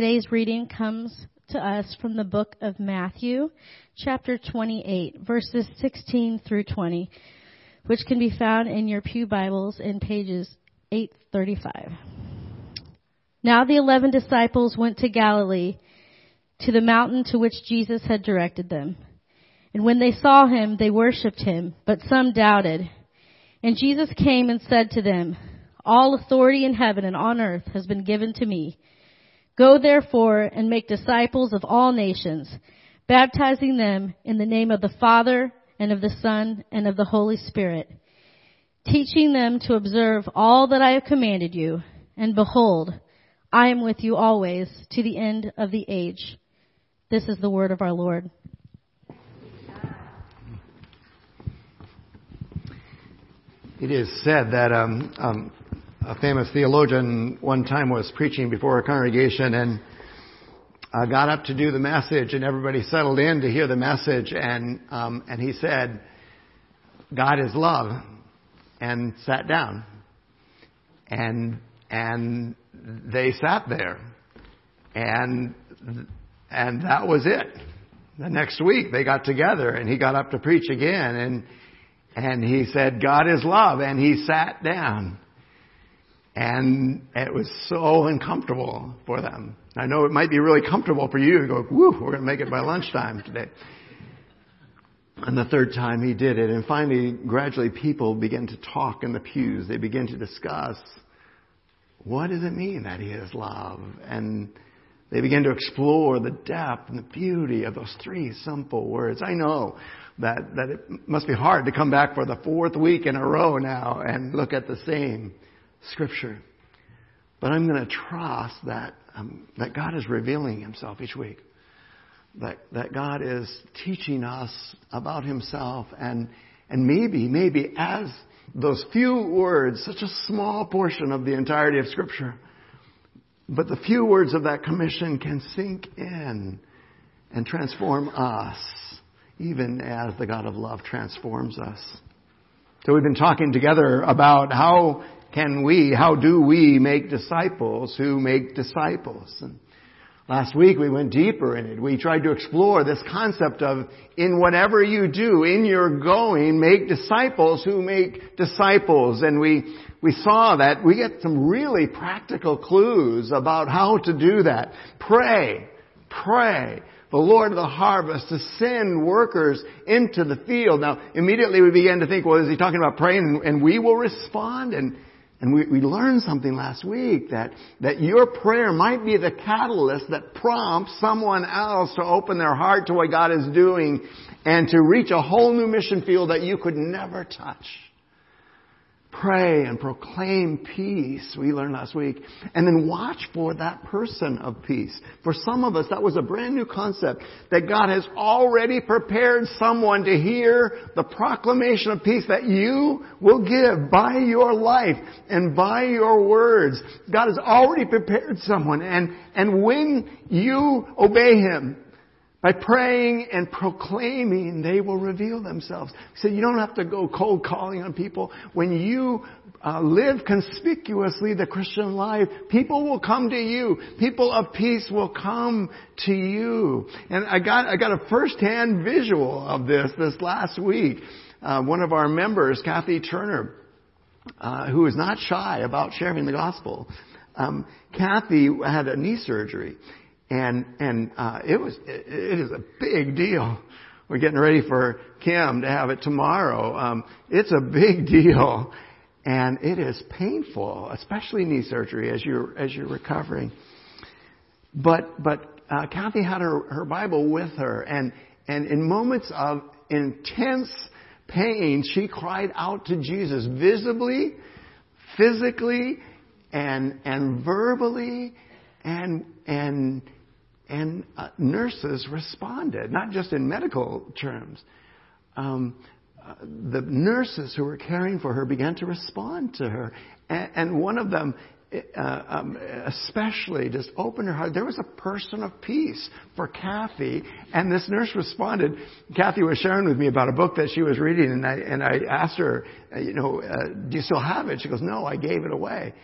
Today's reading comes to us from the book of Matthew, chapter 28, verses 16 through 20, which can be found in your Pew Bibles in pages 835. Now the eleven disciples went to Galilee, to the mountain to which Jesus had directed them. And when they saw him, they worshipped him, but some doubted. And Jesus came and said to them, All authority in heaven and on earth has been given to me. Go therefore and make disciples of all nations, baptizing them in the name of the Father and of the Son and of the Holy Spirit, teaching them to observe all that I have commanded you. And behold, I am with you always to the end of the age. This is the word of our Lord. It is said that um, um, a famous theologian one time was preaching before a congregation and got up to do the message, and everybody settled in to hear the message, and um, and he said, "God is love," and sat down, and and they sat there, and and that was it. The next week they got together, and he got up to preach again, and and he said, God is love. And he sat down. And it was so uncomfortable for them. I know it might be really comfortable for you to go, whoo, we're going to make it by lunchtime today. And the third time he did it. And finally, gradually people began to talk in the pews. They began to discuss, what does it mean that he is love? And they began to explore the depth and the beauty of those three simple words. I know that, that it must be hard to come back for the fourth week in a row now and look at the same scripture. But I'm going to trust that, um, that God is revealing himself each week. That, that God is teaching us about himself and, and maybe, maybe as those few words, such a small portion of the entirety of scripture, but the few words of that commission can sink in and transform us even as the God of love transforms us. So we've been talking together about how can we, how do we make disciples who make disciples? And last week we went deeper in it. We tried to explore this concept of in whatever you do, in your going, make disciples who make disciples. And we, we saw that we get some really practical clues about how to do that. Pray. Pray the Lord of the harvest to send workers into the field. Now, immediately we began to think, well, is he talking about praying and we will respond? And, and we, we learned something last week that, that your prayer might be the catalyst that prompts someone else to open their heart to what God is doing and to reach a whole new mission field that you could never touch pray and proclaim peace, we learned last week, and then watch for that person of peace. For some of us, that was a brand new concept that God has already prepared someone to hear the proclamation of peace that you will give by your life and by your words. God has already prepared someone and, and when you obey Him, by praying and proclaiming, they will reveal themselves. So you don't have to go cold calling on people. When you uh, live conspicuously the Christian life, people will come to you. People of peace will come to you. And I got I got a first-hand visual of this this last week. Uh, one of our members, Kathy Turner, uh, who is not shy about sharing the gospel. Um, Kathy had a knee surgery, and and uh, it was it, it is a big deal. We're getting ready for Kim to have it tomorrow. Um, it's a big deal, and it is painful, especially knee surgery as you're as you're recovering. But but uh, Kathy had her her Bible with her, and and in moments of intense pain, she cried out to Jesus visibly, physically, and and verbally, and and and uh, nurses responded, not just in medical terms. Um, uh, the nurses who were caring for her began to respond to her. And, and one of them, uh, um, especially, just opened her heart. There was a person of peace for Kathy, and this nurse responded. Kathy was sharing with me about a book that she was reading, and I, and I asked her, uh, you know, uh, do you still have it? She goes, no, I gave it away.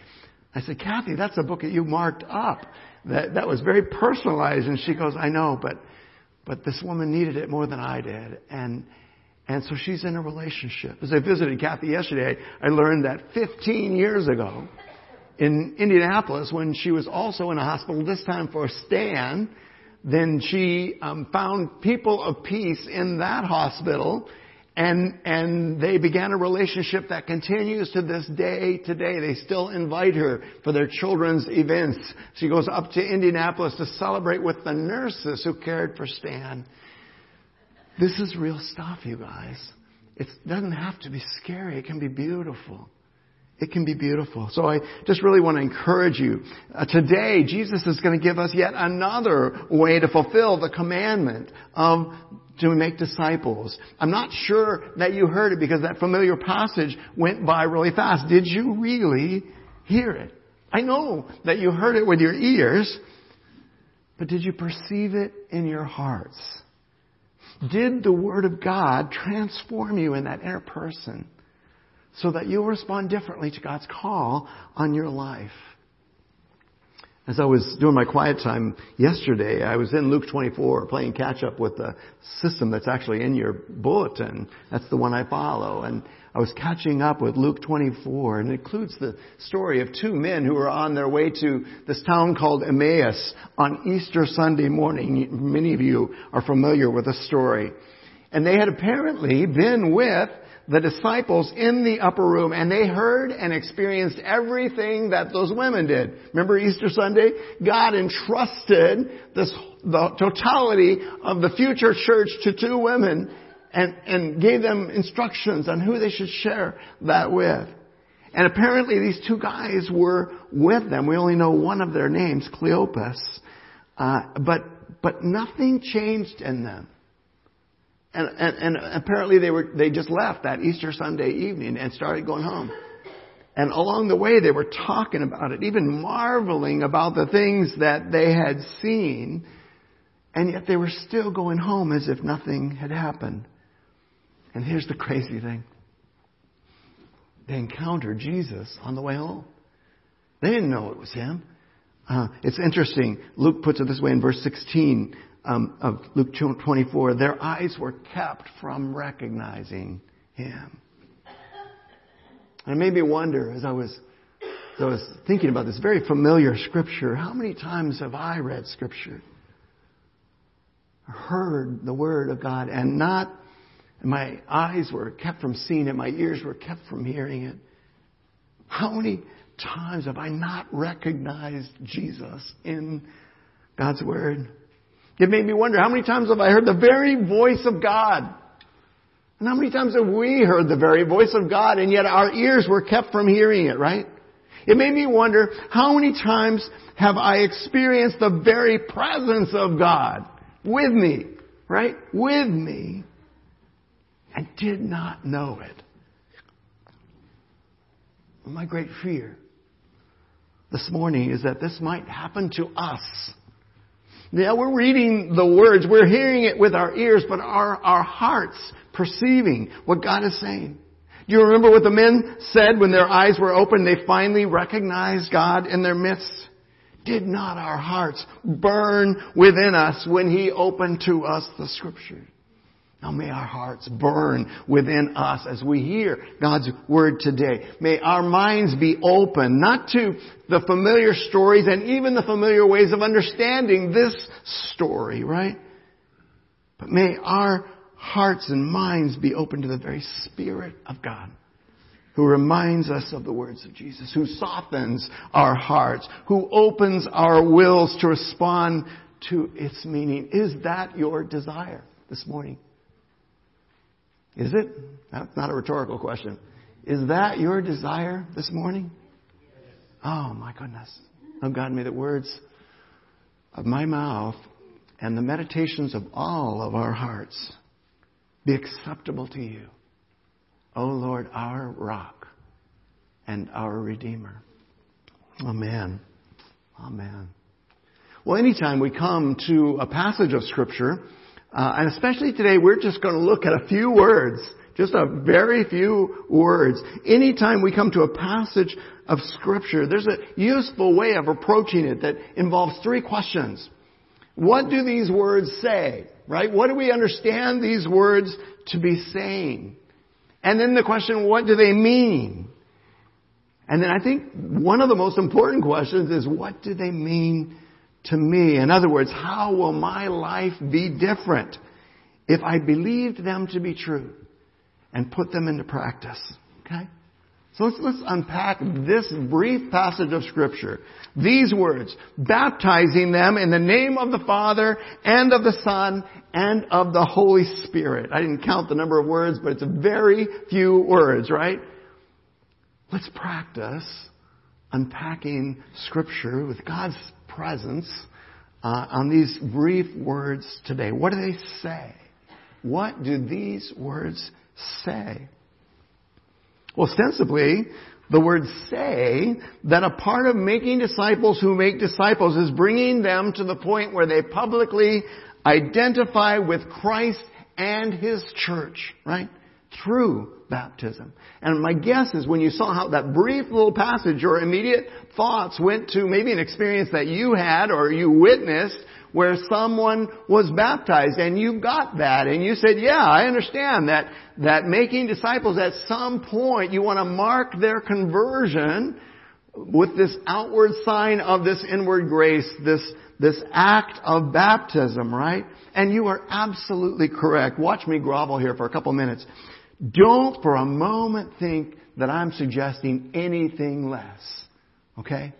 I said, Kathy, that's a book that you marked up. That, that was very personalized. And she goes, I know, but, but this woman needed it more than I did. And, and so she's in a relationship. As I visited Kathy yesterday, I learned that 15 years ago in Indianapolis, when she was also in a hospital, this time for Stan, then she um, found people of peace in that hospital and and they began a relationship that continues to this day today. They still invite her for their children's events. She goes up to Indianapolis to celebrate with the nurses who cared for Stan. This is real stuff, you guys. It doesn't have to be scary. It can be beautiful. It can be beautiful. So I just really want to encourage you. Uh, today, Jesus is going to give us yet another way to fulfill the commandment of to make disciples. I'm not sure that you heard it because that familiar passage went by really fast. Did you really hear it? I know that you heard it with your ears, but did you perceive it in your hearts? Did the Word of God transform you in that inner person so that you'll respond differently to God's call on your life? As I was doing my quiet time yesterday, I was in Luke 24 playing catch up with the system that's actually in your bulletin. That's the one I follow. And I was catching up with Luke 24 and it includes the story of two men who were on their way to this town called Emmaus on Easter Sunday morning. Many of you are familiar with the story. And they had apparently been with the disciples in the upper room and they heard and experienced everything that those women did. Remember Easter Sunday? God entrusted this, the totality of the future church to two women and, and gave them instructions on who they should share that with. And apparently these two guys were with them. We only know one of their names, Cleopas. Uh, but, but nothing changed in them. And, and, and apparently they were, they just left that Easter Sunday evening and started going home. And along the way they were talking about it, even marveling about the things that they had seen. And yet they were still going home as if nothing had happened. And here's the crazy thing. They encountered Jesus on the way home. They didn't know it was him. Uh, it's interesting. Luke puts it this way in verse 16 um, of Luke 24, their eyes were kept from recognizing him. And it made me wonder as I was as I was thinking about this very familiar scripture, how many times have I read scripture? Heard the word of God and not my eyes were kept from seeing it, my ears were kept from hearing it. How many times have I not recognized Jesus in God's word? It made me wonder how many times have I heard the very voice of God? And how many times have we heard the very voice of God and yet our ears were kept from hearing it, right? It made me wonder how many times have I experienced the very presence of God with me, right? With me and did not know it. My great fear this morning is that this might happen to us yeah, we're reading the words, we're hearing it with our ears, but are our hearts perceiving what God is saying? Do you remember what the men said when their eyes were opened? They finally recognized God in their midst. Did not our hearts burn within us when He opened to us the Scripture? Now may our hearts burn within us as we hear God's Word today. May our minds be open, not to the familiar stories and even the familiar ways of understanding this story, right? But may our hearts and minds be open to the very Spirit of God who reminds us of the words of Jesus, who softens our hearts, who opens our wills to respond to its meaning. Is that your desire this morning? Is it? That's not a rhetorical question. Is that your desire this morning? Oh my goodness. Oh God, may the words of my mouth and the meditations of all of our hearts be acceptable to you. O oh Lord, our rock and our redeemer. Amen. Amen. Well, anytime we come to a passage of scripture uh, and especially today, we're just going to look at a few words Just a very few words. Anytime we come to a passage of scripture, there's a useful way of approaching it that involves three questions. What do these words say? Right? What do we understand these words to be saying? And then the question, what do they mean? And then I think one of the most important questions is, what do they mean to me? In other words, how will my life be different if I believed them to be true and put them into practice? Okay? So let's, let's unpack this brief passage of scripture. These words, baptizing them in the name of the Father and of the Son and of the Holy Spirit. I didn't count the number of words, but it's a very few words, right? Let's practice unpacking scripture with God's presence uh, on these brief words today. What do they say? What do these words say? Well, ostensibly, the words say that a part of making disciples who make disciples is bringing them to the point where they publicly identify with Christ and His church, right? Through baptism. And my guess is when you saw how that brief little passage, your immediate thoughts went to maybe an experience that you had or you witnessed where someone was baptized and you got that and you said, yeah, I understand that, that making disciples at some point you want to mark their conversion with this outward sign of this inward grace, this, this act of baptism, right? And you are absolutely correct. Watch me grovel here for a couple minutes. Don't for a moment think that I'm suggesting anything less. Okay?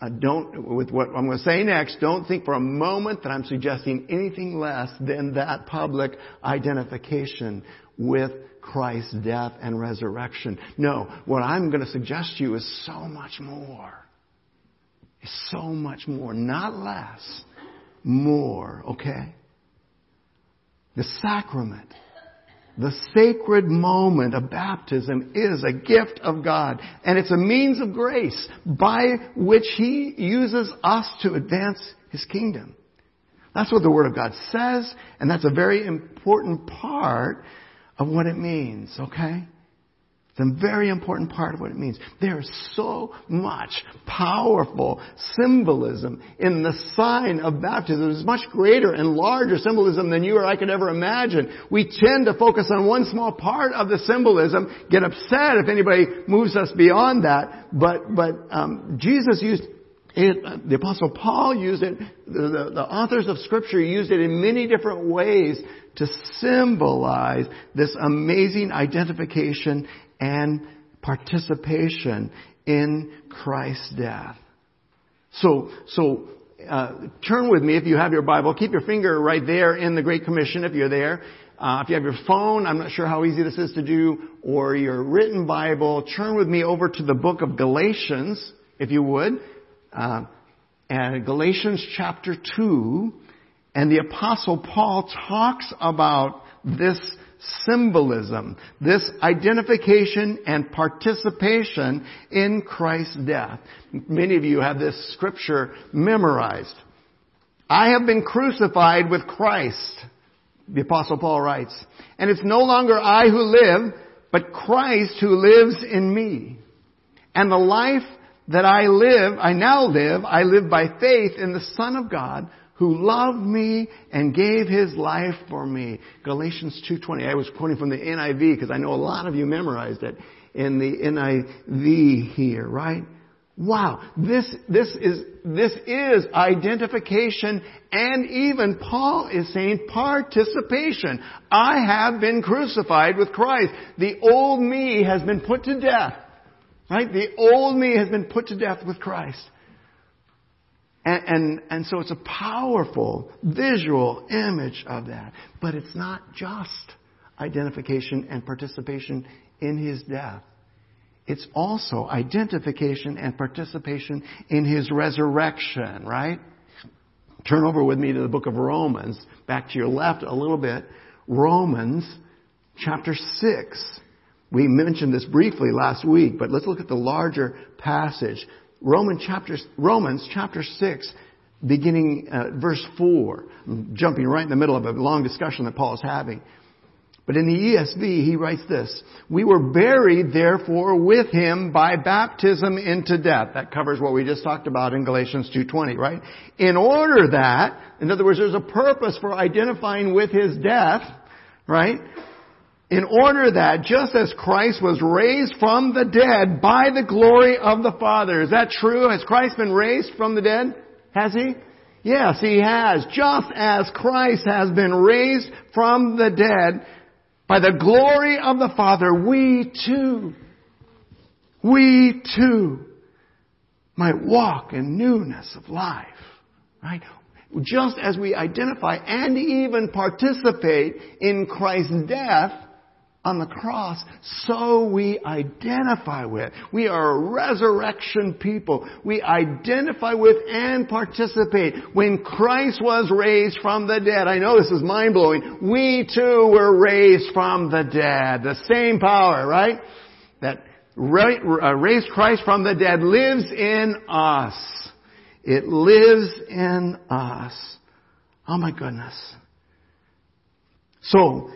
Uh, don't, with what I'm going to say next, don't think for a moment that I'm suggesting anything less than that public identification with Christ's death and resurrection. No, what I'm going to suggest to you is so much more. It's so much more, not less, more, okay? The sacrament the sacred moment of baptism is a gift of God, and it's a means of grace by which He uses us to advance His kingdom. That's what the Word of God says, and that's a very important part of what it means, okay? A very important part of what it means. There is so much powerful symbolism in the sign of baptism. It's much greater and larger symbolism than you or I could ever imagine. We tend to focus on one small part of the symbolism, get upset if anybody moves us beyond that, but, but um, Jesus used it, the apostle Paul used it, the, the, the, authors of scripture used it in many different ways to symbolize this amazing identification and participation in Christ's death. So, so uh, turn with me if you have your Bible. Keep your finger right there in the Great Commission if you're there. Uh, if you have your phone, I'm not sure how easy this is to do, or your written Bible, turn with me over to the book of Galatians, if you would. Uh, and Galatians chapter 2, and the apostle Paul talks about this symbolism, this identification and participation in Christ's death. Many of you have this scripture memorized. I have been crucified with Christ, the apostle Paul writes, and it's no longer I who live, but Christ who lives in me. And the life that I live, I now live, I live by faith in the Son of God who loved me and gave his life for me. Galatians 2.20. I was quoting from the NIV because I know a lot of you memorized it in the NIV here, right? Wow. This, this is, this is identification and even Paul is saying participation. I have been crucified with Christ. The old me has been put to death. Right? The old me has been put to death with Christ. And, and, and, so it's a powerful visual image of that. But it's not just identification and participation in his death. It's also identification and participation in his resurrection, right? Turn over with me to the book of Romans, back to your left a little bit. Romans chapter 6. We mentioned this briefly last week, but let's look at the larger passage. Roman chapter, Romans chapter 6, beginning uh, verse 4. I'm jumping right in the middle of a long discussion that Paul is having. But in the ESV, he writes this, we were buried therefore with him by baptism into death. That covers what we just talked about in Galatians 2.20, right? In order that, in other words, there's a purpose for identifying with his death, right? In order that, just as Christ was raised from the dead by the glory of the Father. Is that true? Has Christ been raised from the dead? Has he? Yes, he has. Just as Christ has been raised from the dead by the glory of the Father, we too, we too might walk in newness of life. Right? Just as we identify and even participate in Christ's death, on the cross, so we identify with. We are a resurrection people. We identify with and participate. When Christ was raised from the dead, I know this is mind blowing, we too were raised from the dead. The same power, right? That uh, raised Christ from the dead lives in us. It lives in us. Oh my goodness. So,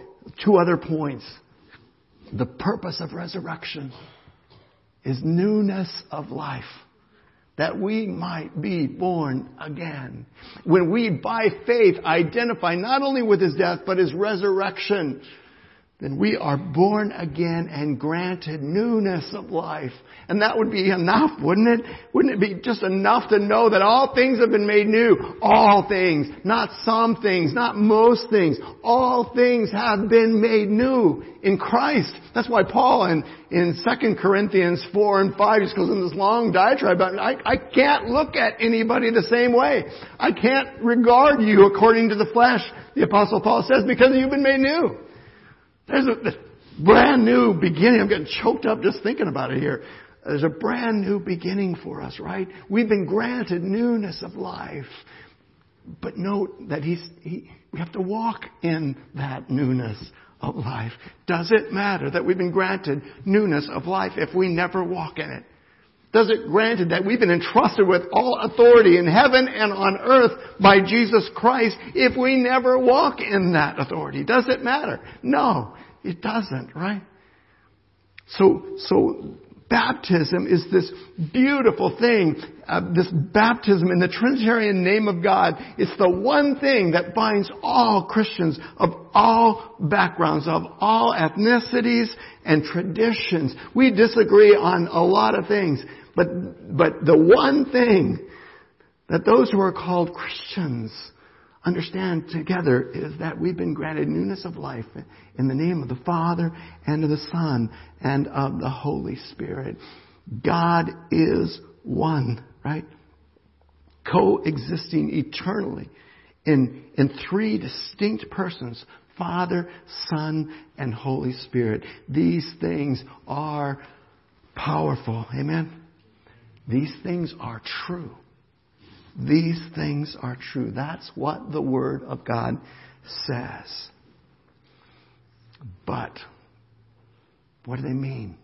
two other points the purpose of resurrection is newness of life. That we might be born again. When we, by faith, identify not only with His death, but His resurrection, then we are born again and granted newness of life. And that would be enough, wouldn't it? Wouldn't it be just enough to know that all things have been made new? All things. Not some things, not most things. All things have been made new in Christ. That's why Paul in, in 2 Corinthians 4 and 5 just goes in this long diatribe about, I, I can't look at anybody the same way. I can't regard you according to the flesh, the apostle Paul says, because you've been made new. There's a brand new beginning. I'm getting choked up just thinking about it here. There's a brand new beginning for us, right? We've been granted newness of life. But note that he's, he, we have to walk in that newness of life. Does it matter that we've been granted newness of life if we never walk in it? Does it granted that we've been entrusted with all authority in heaven and on earth by Jesus Christ if we never walk in that authority? Does it matter? No, it doesn't, right? So, so baptism is this beautiful thing. Uh, this baptism in the Trinitarian name of God. It's the one thing that binds all Christians of all backgrounds, of all ethnicities and traditions. We disagree on a lot of things, but, but the one thing that those who are called Christians understand together is that we've been granted newness of life in the name of the Father and of the Son and of the Holy Spirit. God is one, right? Coexisting eternally in, in three distinct persons, Father, Son, and Holy Spirit. These things are powerful. Amen? These things are true. These things are true. That's what the Word of God says. But, what do they mean?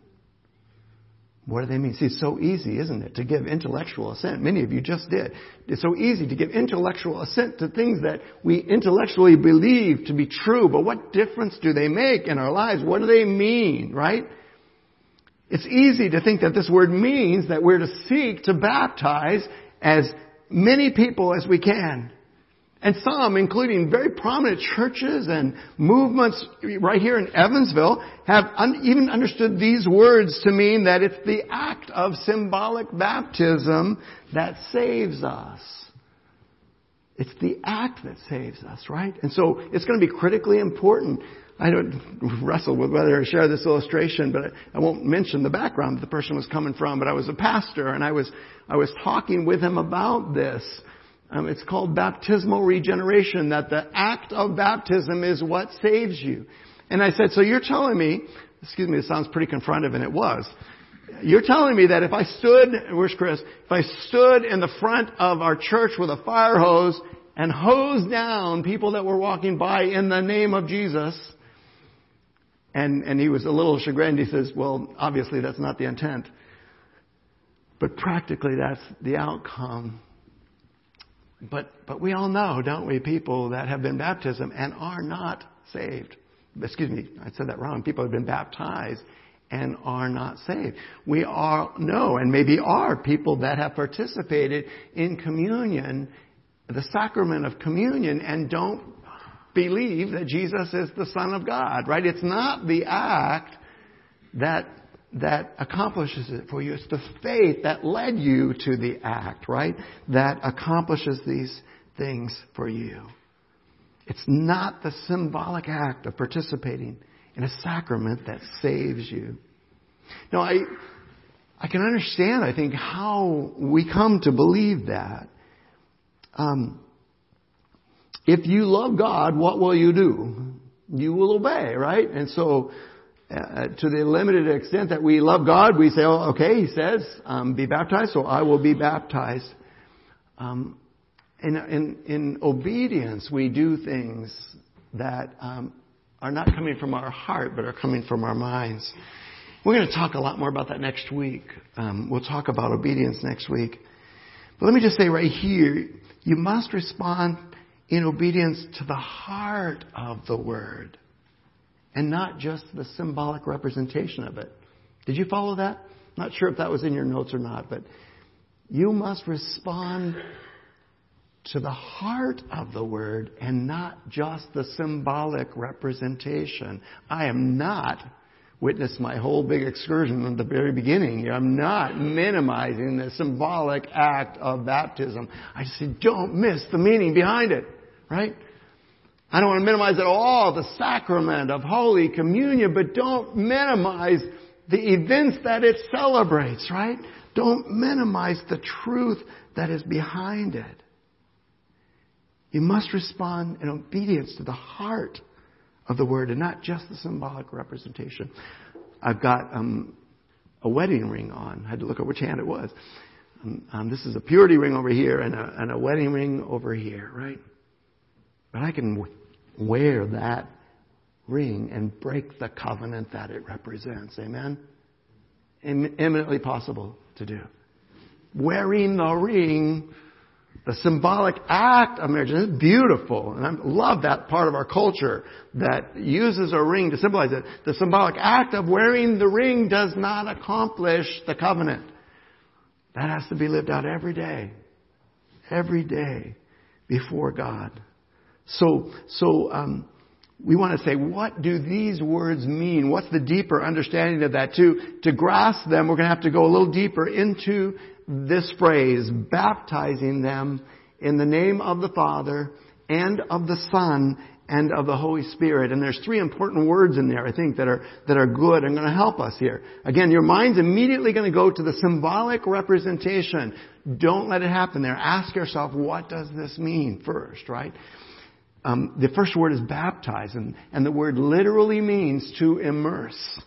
What do they mean? See, it's so easy, isn't it, to give intellectual assent. Many of you just did. It's so easy to give intellectual assent to things that we intellectually believe to be true, but what difference do they make in our lives? What do they mean, right? It's easy to think that this word means that we're to seek to baptize as many people as we can. And some, including very prominent churches and movements right here in Evansville, have un- even understood these words to mean that it's the act of symbolic baptism that saves us. It's the act that saves us, right? And so it's going to be critically important I don't wrestle with whether to share this illustration, but I won't mention the background that the person was coming from. But I was a pastor, and I was I was talking with him about this. Um, it's called baptismal regeneration. That the act of baptism is what saves you. And I said, so you're telling me? Excuse me, it sounds pretty confrontive, and it was. You're telling me that if I stood, where's Chris? If I stood in the front of our church with a fire hose and hosed down people that were walking by in the name of Jesus, and, and he was a little chagrined. He says, well, obviously that's not the intent. But practically that's the outcome. But, but we all know, don't we, people that have been baptized and are not saved. excuse me, I said that wrong. People have been baptized and are not saved. We all know and maybe are people that have participated in communion, the sacrament of communion, and don't believe that Jesus is the Son of God, right? It's not the act that that accomplishes it for you. It's the faith that led you to the act, right? That accomplishes these things for you. It's not the symbolic act of participating in a sacrament that saves you. Now, I, I can understand, I think, how we come to believe that. Um, if you love God, what will you do? You will obey, right? And so, uh, to the limited extent that we love God, we say, oh, okay, He says, um, be baptized, so I will be baptized. Um, in, in, in obedience, we do things that um, are not coming from our heart, but are coming from our minds. We're going to talk a lot more about that next week. Um, we'll talk about obedience next week. But let me just say right here, you must respond in obedience to the heart of the word and not just the symbolic representation of it. Did you follow that? Not sure if that was in your notes or not, but you must respond to the heart of the word and not just the symbolic representation. I am not witness my whole big excursion at the very beginning. I'm not minimizing the symbolic act of baptism. I just say, don't miss the meaning behind it, right? I don't want to minimize at all the sacrament of Holy Communion, but don't minimize the events that it celebrates, right? Don't minimize the truth that is behind it. You must respond in obedience to the heart of the word and not just the symbolic representation. I've got um, a wedding ring on. I had to look at which hand it was. Um, um, this is a purity ring over here and a, and a wedding ring over here, right? But I can wear that ring and break the covenant that it represents. Amen? Eminently possible to do. Wearing the ring the symbolic act of marriage is beautiful. And I love that part of our culture that uses a ring to symbolize it. The symbolic act of wearing the ring does not accomplish the covenant. That has to be lived out every day. Every day before God. So, so, um, we want to say, what do these words mean? What's the deeper understanding of that? To, to grasp them, we're going to have to go a little deeper into this phrase, baptizing them in the name of the Father and of the Son and of the Holy Spirit. And there's three important words in there, I think, that are, that are good and going to help us here. Again, your mind's immediately going to go to the symbolic representation. Don't let it happen there. Ask yourself, what does this mean first, right? Um, the first word is baptize, and, and the word literally means to immerse.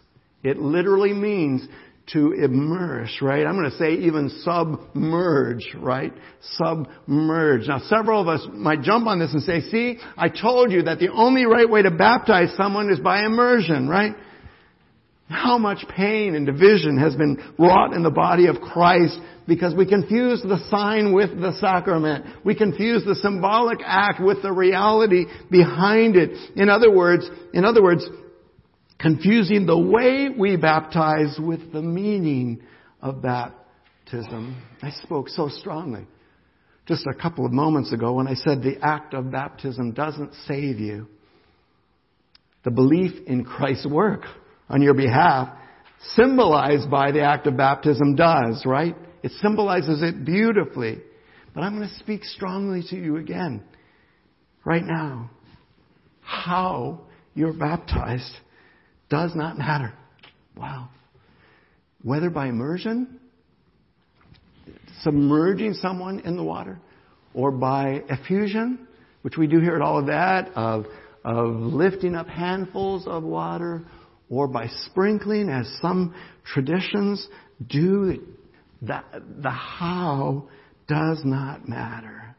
It literally means to immerse, right? I'm going to say even submerge, right? Submerge. Now several of us might jump on this and say, see, I told you that the only right way to baptize someone is by immersion, right? How much pain and division has been wrought in the body of Christ because we confuse the sign with the sacrament. We confuse the symbolic act with the reality behind it. In other words, in other words, confusing the way we baptize with the meaning of baptism. I spoke so strongly just a couple of moments ago when I said the act of baptism doesn't save you. The belief in Christ's work on your behalf, symbolized by the act of baptism, does, right? It symbolizes it beautifully. But I'm going to speak strongly to you again, right now. How you're baptized does not matter. Wow. Whether by immersion, submerging someone in the water, or by affusion, which we do here at all of that, of, of lifting up handfuls of water, or by sprinkling, as some traditions do, that the how does not matter.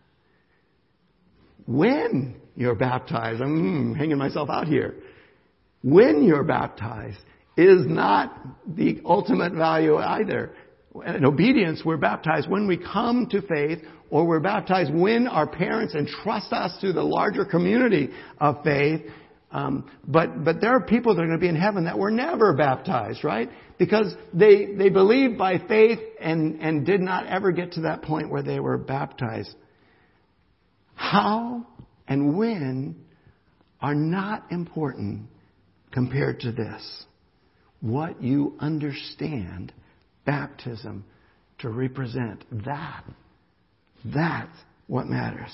When you're baptized, I'm hmm, hanging myself out here when you're baptized is not the ultimate value either. In obedience, we're baptized when we come to faith, or we're baptized when our parents entrust us to the larger community of faith. Um, but but there are people that are going to be in heaven that were never baptized, right? Because they they believed by faith and and did not ever get to that point where they were baptized. How and when are not important compared to this. What you understand baptism to represent that. That's what matters.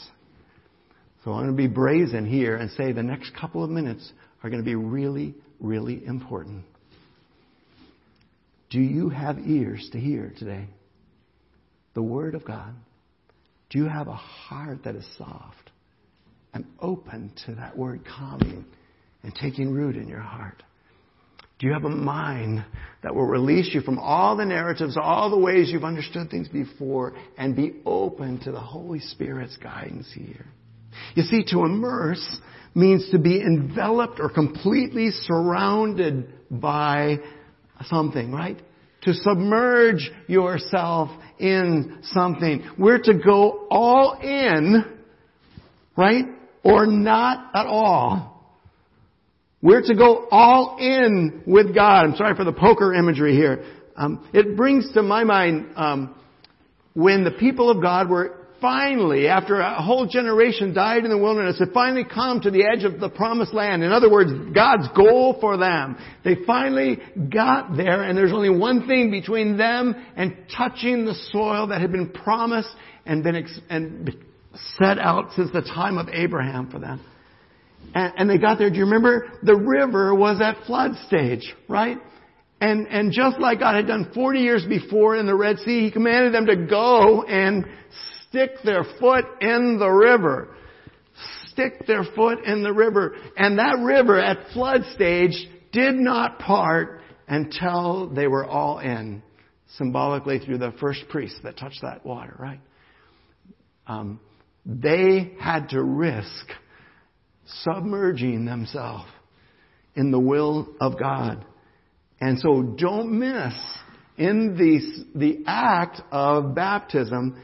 So I'm going to be brazen here and say the next couple of minutes are going to be really, really important. Do you have ears to hear today? The Word of God. Do you have a heart that is soft and open to that Word coming and taking root in your heart? Do you have a mind that will release you from all the narratives, all the ways you've understood things before, and be open to the Holy Spirit's guidance here? You see, to immerse means to be enveloped or completely surrounded by something, right? To submerge yourself in something. We're to go all in, right? Or not at all. We're to go all in with God. I'm sorry for the poker imagery here. Um, it brings to my mind um, when the people of God were finally, after a whole generation died in the wilderness, had finally come to the edge of the promised land. In other words, God's goal for them. They finally got there and there's only one thing between them and touching the soil that had been promised and been ex- and set out since the time of Abraham for them. And, and they got there. Do you remember? The river was at flood stage, right? And, and just like God had done 40 years before in the Red Sea, He commanded them to go and stick their foot in the river. Stick their foot in the river. And that river at flood stage did not part until they were all in, symbolically through the first priest that touched that water, right? Um, they had to risk submerging themselves in the will of God. And so don't miss in the, the act of baptism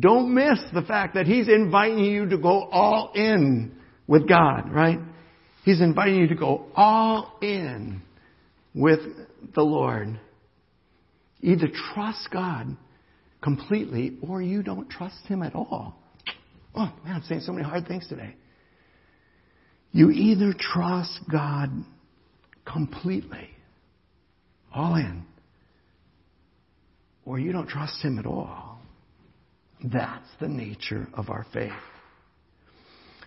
don't miss the fact that He's inviting you to go all in with God, right? He's inviting you to go all in with the Lord. Either trust God completely or you don't trust Him at all. Oh man, I'm saying so many hard things today. You either trust God completely, all in, or you don't trust Him at all. That's the nature of our faith.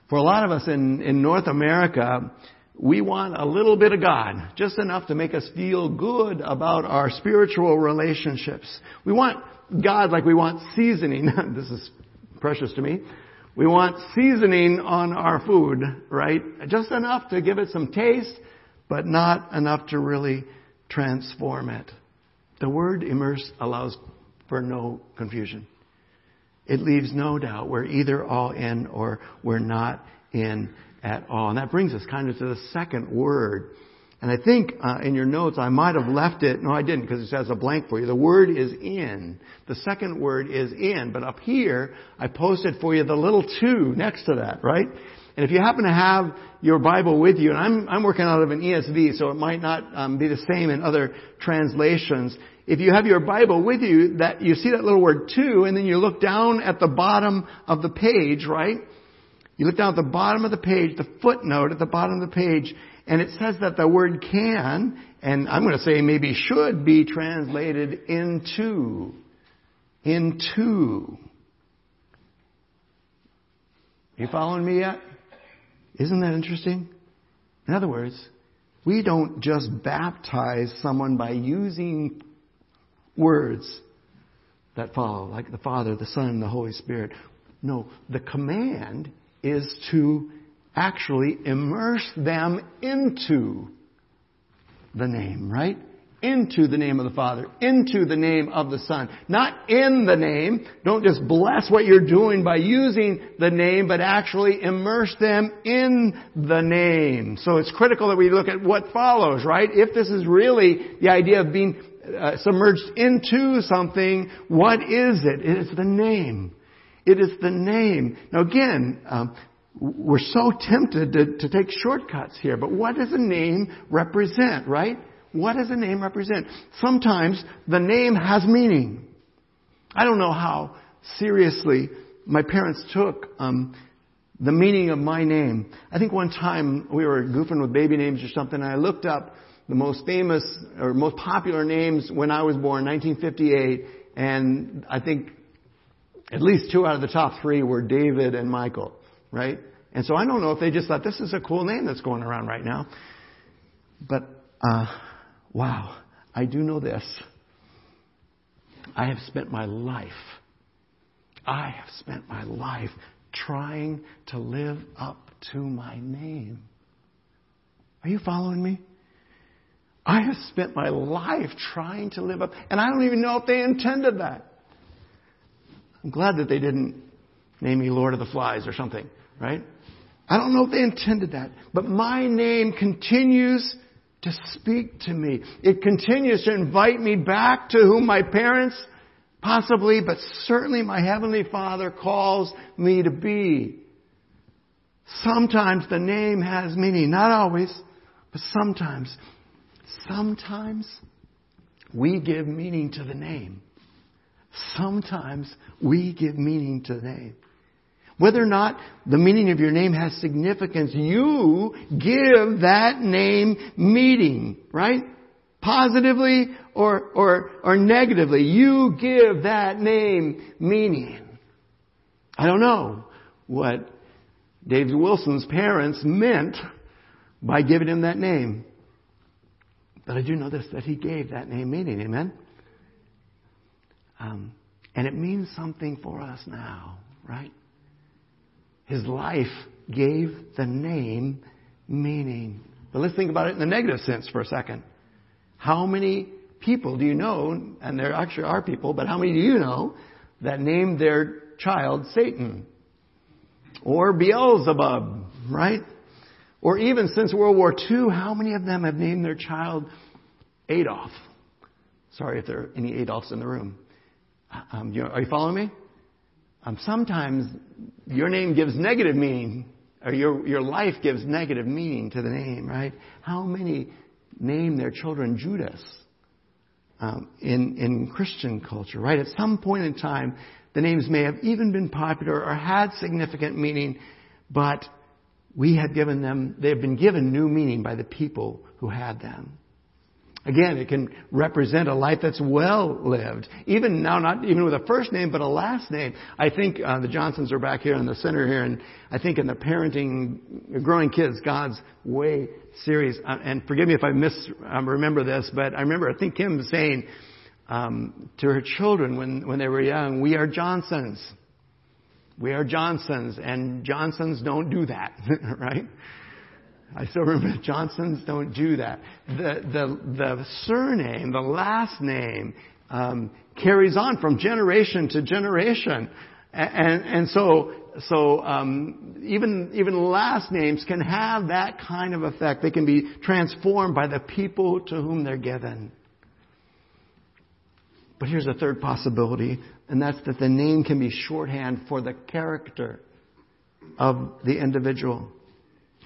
For a lot of us in, in North America, we want a little bit of God, just enough to make us feel good about our spiritual relationships. We want God like we want seasoning. this is precious to me. We want seasoning on our food, right? Just enough to give it some taste, but not enough to really transform it. The word immerse allows for no confusion. It leaves no doubt we're either all in or we're not in at all. And that brings us kind of to the second word. And I think uh, in your notes I might have left it. No, I didn't because it says a blank for you. The word is in. The second word is in. But up here I posted for you the little two next to that, right? And if you happen to have your Bible with you, and I'm, I'm working out of an ESV, so it might not um, be the same in other translations if you have your Bible with you, that you see that little word to, and then you look down at the bottom of the page, right? You look down at the bottom of the page, the footnote at the bottom of the page, and it says that the word can, and I'm going to say maybe should be translated into. Into. You following me yet? Isn't that interesting? In other words, we don't just baptize someone by using words that follow, like the Father, the Son, the Holy Spirit. No, the command is to actually immerse them into the name, right? Into the name of the Father, into the name of the Son. Not in the name. Don't just bless what you're doing by using the name, but actually immerse them in the name. So it's critical that we look at what follows, right? If this is really the idea of being uh, submerged into something, what is it? It is the name. It is the name. Now again, um, we're so tempted to, to take shortcuts here, but what does a name represent, right? What does a name represent? Sometimes the name has meaning. I don't know how seriously my parents took um, the meaning of my name. I think one time we were goofing with baby names or something, and I looked up the most famous or most popular names when I was born, 1958, and I think at least two out of the top three were David and Michael, right? And so I don't know if they just thought this is a cool name that's going around right now. But, uh, wow, I do know this. I have spent my life, I have spent my life trying to live up to my name. Are you following me? I have spent my life trying to live up, and I don't even know if they intended that. I'm glad that they didn't name me Lord of the Flies or something, right? I don't know if they intended that, but my name continues to speak to me. It continues to invite me back to whom my parents, possibly, but certainly my Heavenly Father calls me to be. Sometimes the name has meaning, not always, but sometimes. Sometimes we give meaning to the name. Sometimes we give meaning to the name. Whether or not the meaning of your name has significance, you give that name meaning, right? Positively or, or, or negatively. You give that name meaning. I don't know what David Wilson's parents meant by giving him that name. But I do know this, that he gave that name meaning. Amen? Um, and it means something for us now, right? His life gave the name meaning. But let's think about it in the negative sense for a second. How many people do you know, and there actually are people, but how many do you know that named their child Satan? Or Beelzebub, right? Or even since World War II, how many of them have named their child Adolf? Sorry if there are any Adolfs in the room. Um, you are you following me? Um, sometimes your name gives negative meaning, or your, your life gives negative meaning to the name, right? How many name their children Judas um, in, in Christian culture, right? At some point in time, the names may have even been popular or had significant meaning, but we have given them, they have been given new meaning by the people who had them. Again, it can represent a life that's well lived. Even now, not even with a first name, but a last name. I think uh, the Johnsons are back here in the center here, and I think in the parenting, growing kids, God's way series. Uh, and forgive me if I misremember um, this, but I remember I think Kim saying um, to her children when when they were young, "We are Johnsons." We are Johnsons, and Johnsons don't do that, right? I still remember Johnsons don't do that. The, the, the surname, the last name, um, carries on from generation to generation. And, and so, so um, even, even last names can have that kind of effect. They can be transformed by the people to whom they're given. But here's a third possibility, and that's that the name can be shorthand for the character of the individual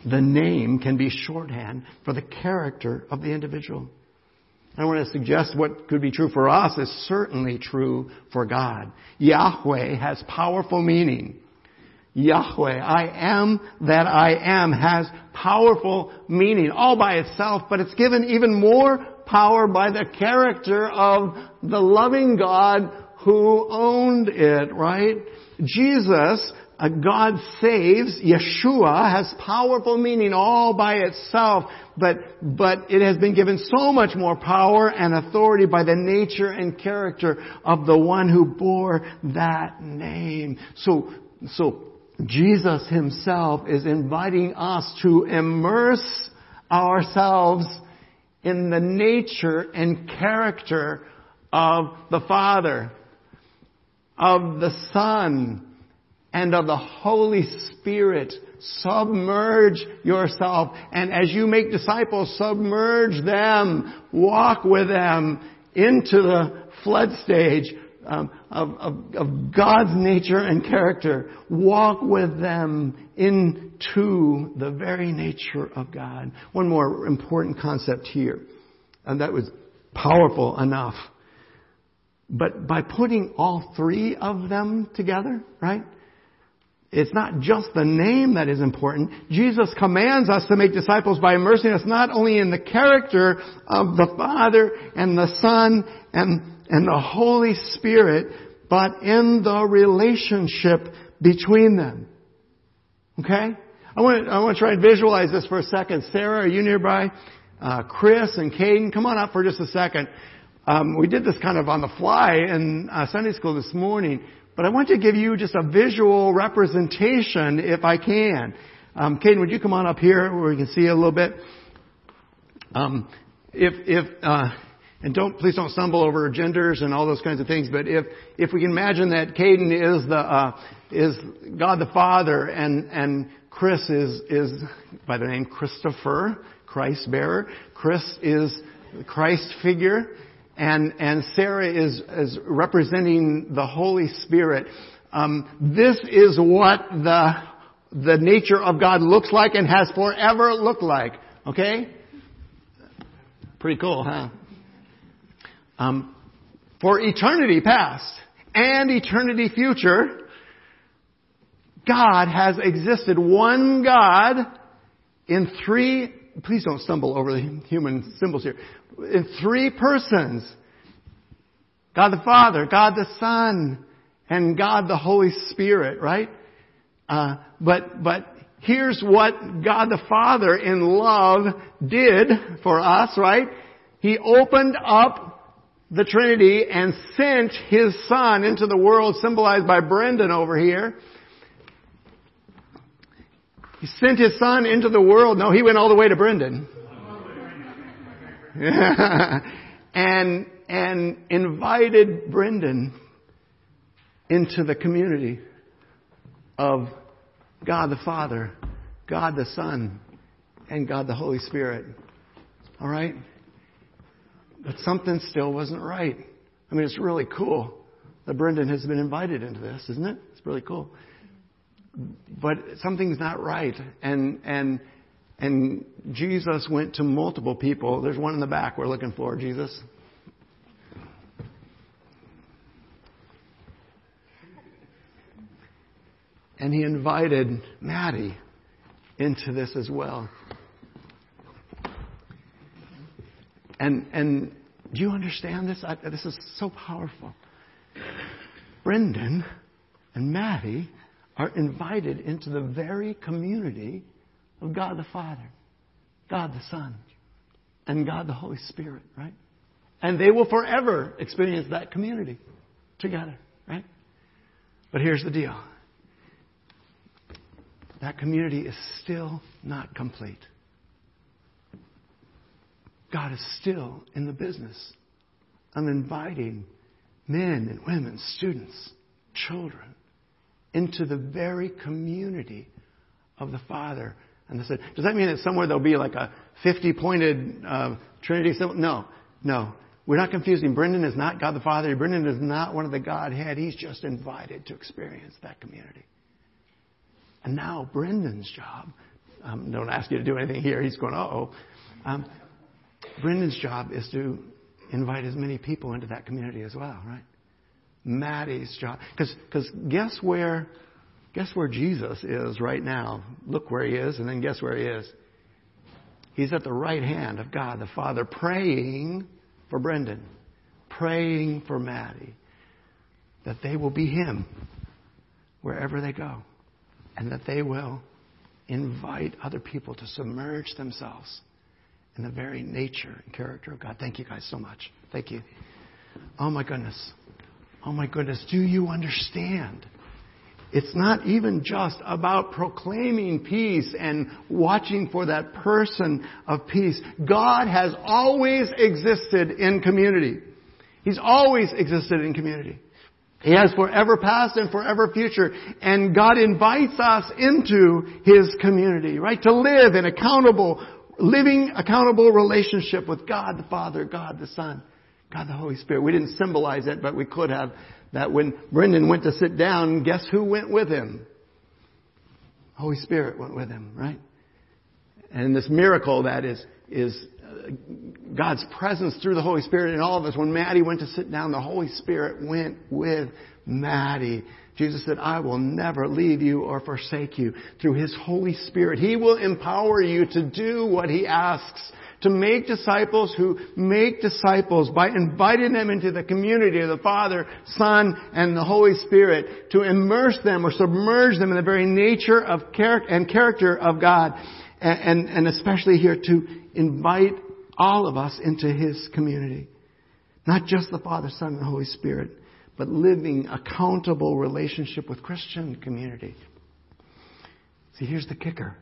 the name can be shorthand for the character of the individual. I want to suggest what could be true for us is certainly true for God. Yahweh has powerful meaning. Yahweh, I am that I am, has powerful meaning all by itself, but it's given even more power by the character of the loving God who owned it, right? Jesus uh, God saves, Yeshua has powerful meaning all by itself, but, but it has been given so much more power and authority by the nature and character of the one who bore that name. So, so Jesus himself is inviting us to immerse ourselves in the nature and character of the Father, of the Son, and of the Holy Spirit. Submerge yourself. And as you make disciples, submerge them. Walk with them into the flood stage um, of, of, of God's nature and character. Walk with them into the very nature of God. One more important concept here, and that was powerful enough. But by putting all three of them together, right? It's not just the name that is important. Jesus commands us to make disciples by immersing us not only in the character of the Father and the Son and, and the Holy Spirit, but in the relationship between them. Okay? I want to, I want to try and visualize this for a second. Sarah, are you nearby? Uh, Chris and Caden, come on up for just a second. Um, we did this kind of on the fly in uh, Sunday school this morning. But I want to give you just a visual representation if I can. Um, Caden, would you come on up here where we can see you a little bit? Um, if, if, uh, and don't, please don't stumble over genders and all those kinds of things, but if, if we can imagine that Caden is the, uh, is God the Father and, and Chris is, is by the name Christopher, Christ bearer. Chris is the Christ figure and, and Sarah is, is representing the Holy Spirit. Um, this is what the, the nature of God looks like and has forever looked like. Okay? Pretty cool, huh? Um, for eternity past and eternity future, God has existed. One God in three, please don't stumble over the human symbols here in three persons. God the Father, God the Son, and God the Holy Spirit, right? Uh, but, but here's what God the Father in love did for us, right? He opened up the Trinity and sent His Son into the world, symbolized by Brendan over here. He sent His Son into the world. No, He went all the way to Brendan. and, and invited Brendan into the community of God the Father, God the Son, and God the Holy Spirit. All right? But something still wasn't right. I mean, it's really cool that Brendan has been invited into this, isn't it? It's really cool. But something's not right. And, and and Jesus went to multiple people. There's one in the back we're looking for, Jesus. And he invited Maddie into this as well. And, and do you understand this? I, this is so powerful. Brendan and Maddie are invited into the very community of God the Father, God the Son, and God the Holy Spirit, right? And they will forever experience that community together, right? But here's the deal that community is still not complete. God is still in the business of inviting men and women, students, children, into the very community of the Father and they said, does that mean that somewhere there'll be like a 50 pointed uh, Trinity symbol? No, no. We're not confusing. Brendan is not God the Father. Brendan is not one of the Godhead. He's just invited to experience that community. And now Brendan's job, um, don't ask you to do anything here. He's going, oh. Um, Brendan's job is to invite as many people into that community as well, right? Maddie's job. Because guess where Guess where Jesus is right now? Look where he is, and then guess where he is? He's at the right hand of God the Father, praying for Brendan, praying for Maddie, that they will be him wherever they go, and that they will invite other people to submerge themselves in the very nature and character of God. Thank you guys so much. Thank you. Oh my goodness. Oh my goodness. Do you understand? It's not even just about proclaiming peace and watching for that person of peace. God has always existed in community. He's always existed in community. He has forever past and forever future. And God invites us into His community, right? To live in accountable, living accountable relationship with God the Father, God the Son, God the Holy Spirit. We didn't symbolize it, but we could have. That when Brendan went to sit down, guess who went with him? Holy Spirit went with him, right? And this miracle that is, is uh, God's presence through the Holy Spirit in all of us. When Maddie went to sit down, the Holy Spirit went with Maddie. Jesus said, I will never leave you or forsake you. Through His Holy Spirit, He will empower you to do what He asks to make disciples who make disciples by inviting them into the community of the Father, Son, and the Holy Spirit, to immerse them or submerge them in the very nature of character and character of God, and, and, and especially here to invite all of us into His community. Not just the Father, Son, and the Holy Spirit, but living accountable relationship with Christian community. See, here's the kicker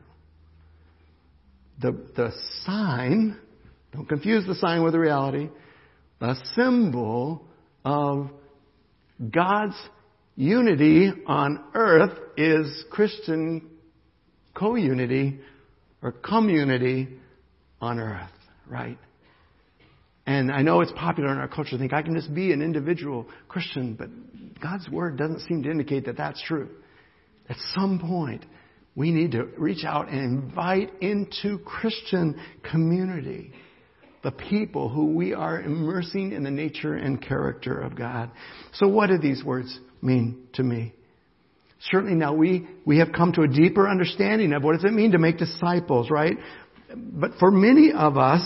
the, the sign, don't confuse the sign with the reality, the symbol of God's unity on earth is Christian co-unity or community on earth, right? And I know it's popular in our culture to think I can just be an individual Christian, but God's Word doesn't seem to indicate that that's true. At some point, we need to reach out and invite into Christian community the people who we are immersing in the nature and character of God. So what do these words mean to me? Certainly now we, we have come to a deeper understanding of what does it mean to make disciples, right? But for many of us,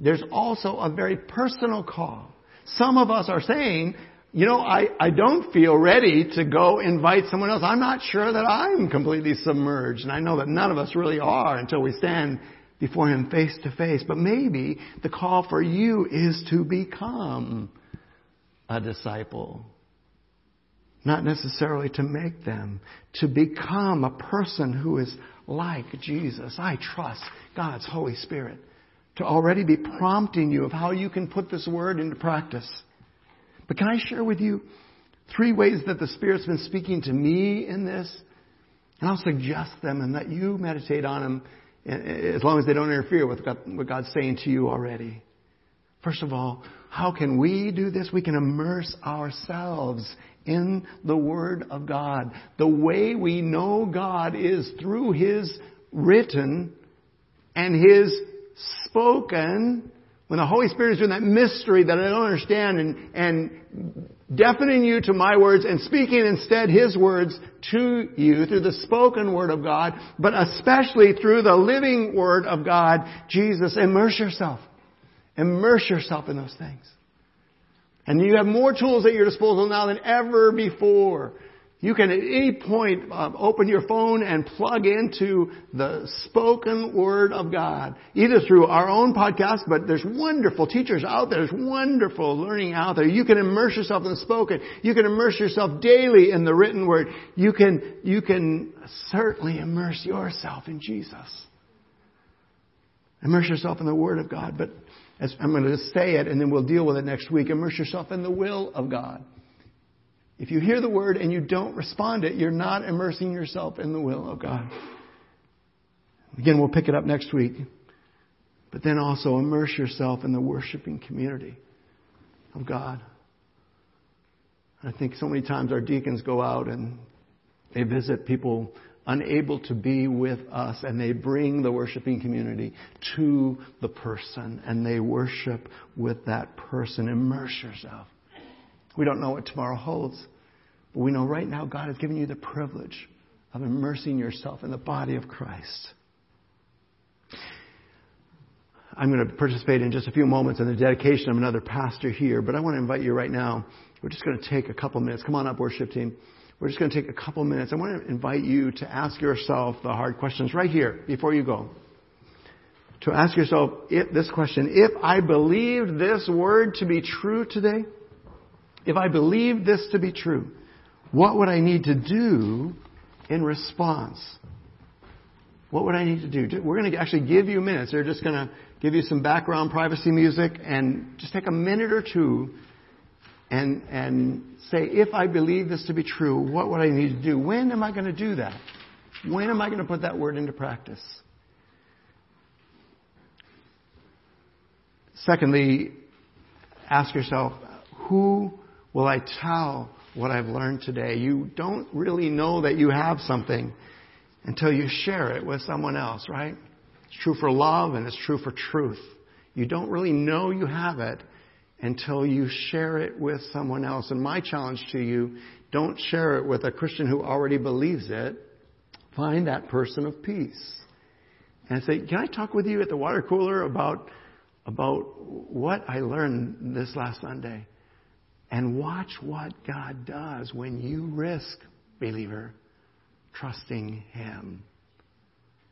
there's also a very personal call. Some of us are saying, you know, I, I don't feel ready to go invite someone else. I'm not sure that I'm completely submerged. And I know that none of us really are until we stand before Him face to face. But maybe the call for you is to become a disciple. Not necessarily to make them. To become a person who is like Jesus. I trust God's Holy Spirit to already be prompting you of how you can put this word into practice. But can I share with you three ways that the Spirit's been speaking to me in this? And I'll suggest them and let you meditate on them eh, eh, as long as they don't interfere with what God's saying to you already. First of all, how can we do this? We can immerse ourselves in the Word of God. The way we know God is through His written and His spoken when the Holy Spirit is doing that mystery that I don't understand and, and deafening you to my words and speaking instead His words to you through the spoken Word of God, but especially through the living Word of God, Jesus, immerse yourself. Immerse yourself in those things. And you have more tools at your disposal now than ever before you can at any point um, open your phone and plug into the spoken word of God, either through our own podcast, but there's wonderful teachers out there. There's wonderful learning out there. You can immerse yourself in the spoken. You can immerse yourself daily in the written word. You can, you can certainly immerse yourself in Jesus. Immerse yourself in the word of God, but as I'm going to say it and then we'll deal with it next week. Immerse yourself in the will of God. If you hear the word and you don't respond it, you're not immersing yourself in the will of God. Again, we'll pick it up next week. But then also immerse yourself in the worshiping community of God. I think so many times our deacons go out and they visit people unable to be with us and they bring the worshiping community to the person and they worship with that person. Immerse yourself. We don't know what tomorrow holds. But we know right now God has given you the privilege of immersing yourself in the body of Christ. I'm going to participate in just a few moments in the dedication of another pastor here, but I want to invite you right now. We're just going to take a couple minutes. Come on up, worship team. We're just going to take a couple minutes. I want to invite you to ask yourself the hard questions right here before you go. To ask yourself this question, if I believed this word to be true today, if I believed this to be true, what would I need to do in response? What would I need to do? We're going to actually give you minutes. They're just going to give you some background privacy music and just take a minute or two and, and say, if I believe this to be true, what would I need to do? When am I going to do that? When am I going to put that word into practice? Secondly, ask yourself, who will I tell what I've learned today? You don't really know that you have something until you share it with someone else, right? It's true for love and it's true for truth. You don't really know you have it until you share it with someone else. And my challenge to you, don't share it with a Christian who already believes it. Find that person of peace. And say, can I talk with you at the water cooler about, about what I learned this last Sunday? And watch what God does when you risk, believer, trusting Him.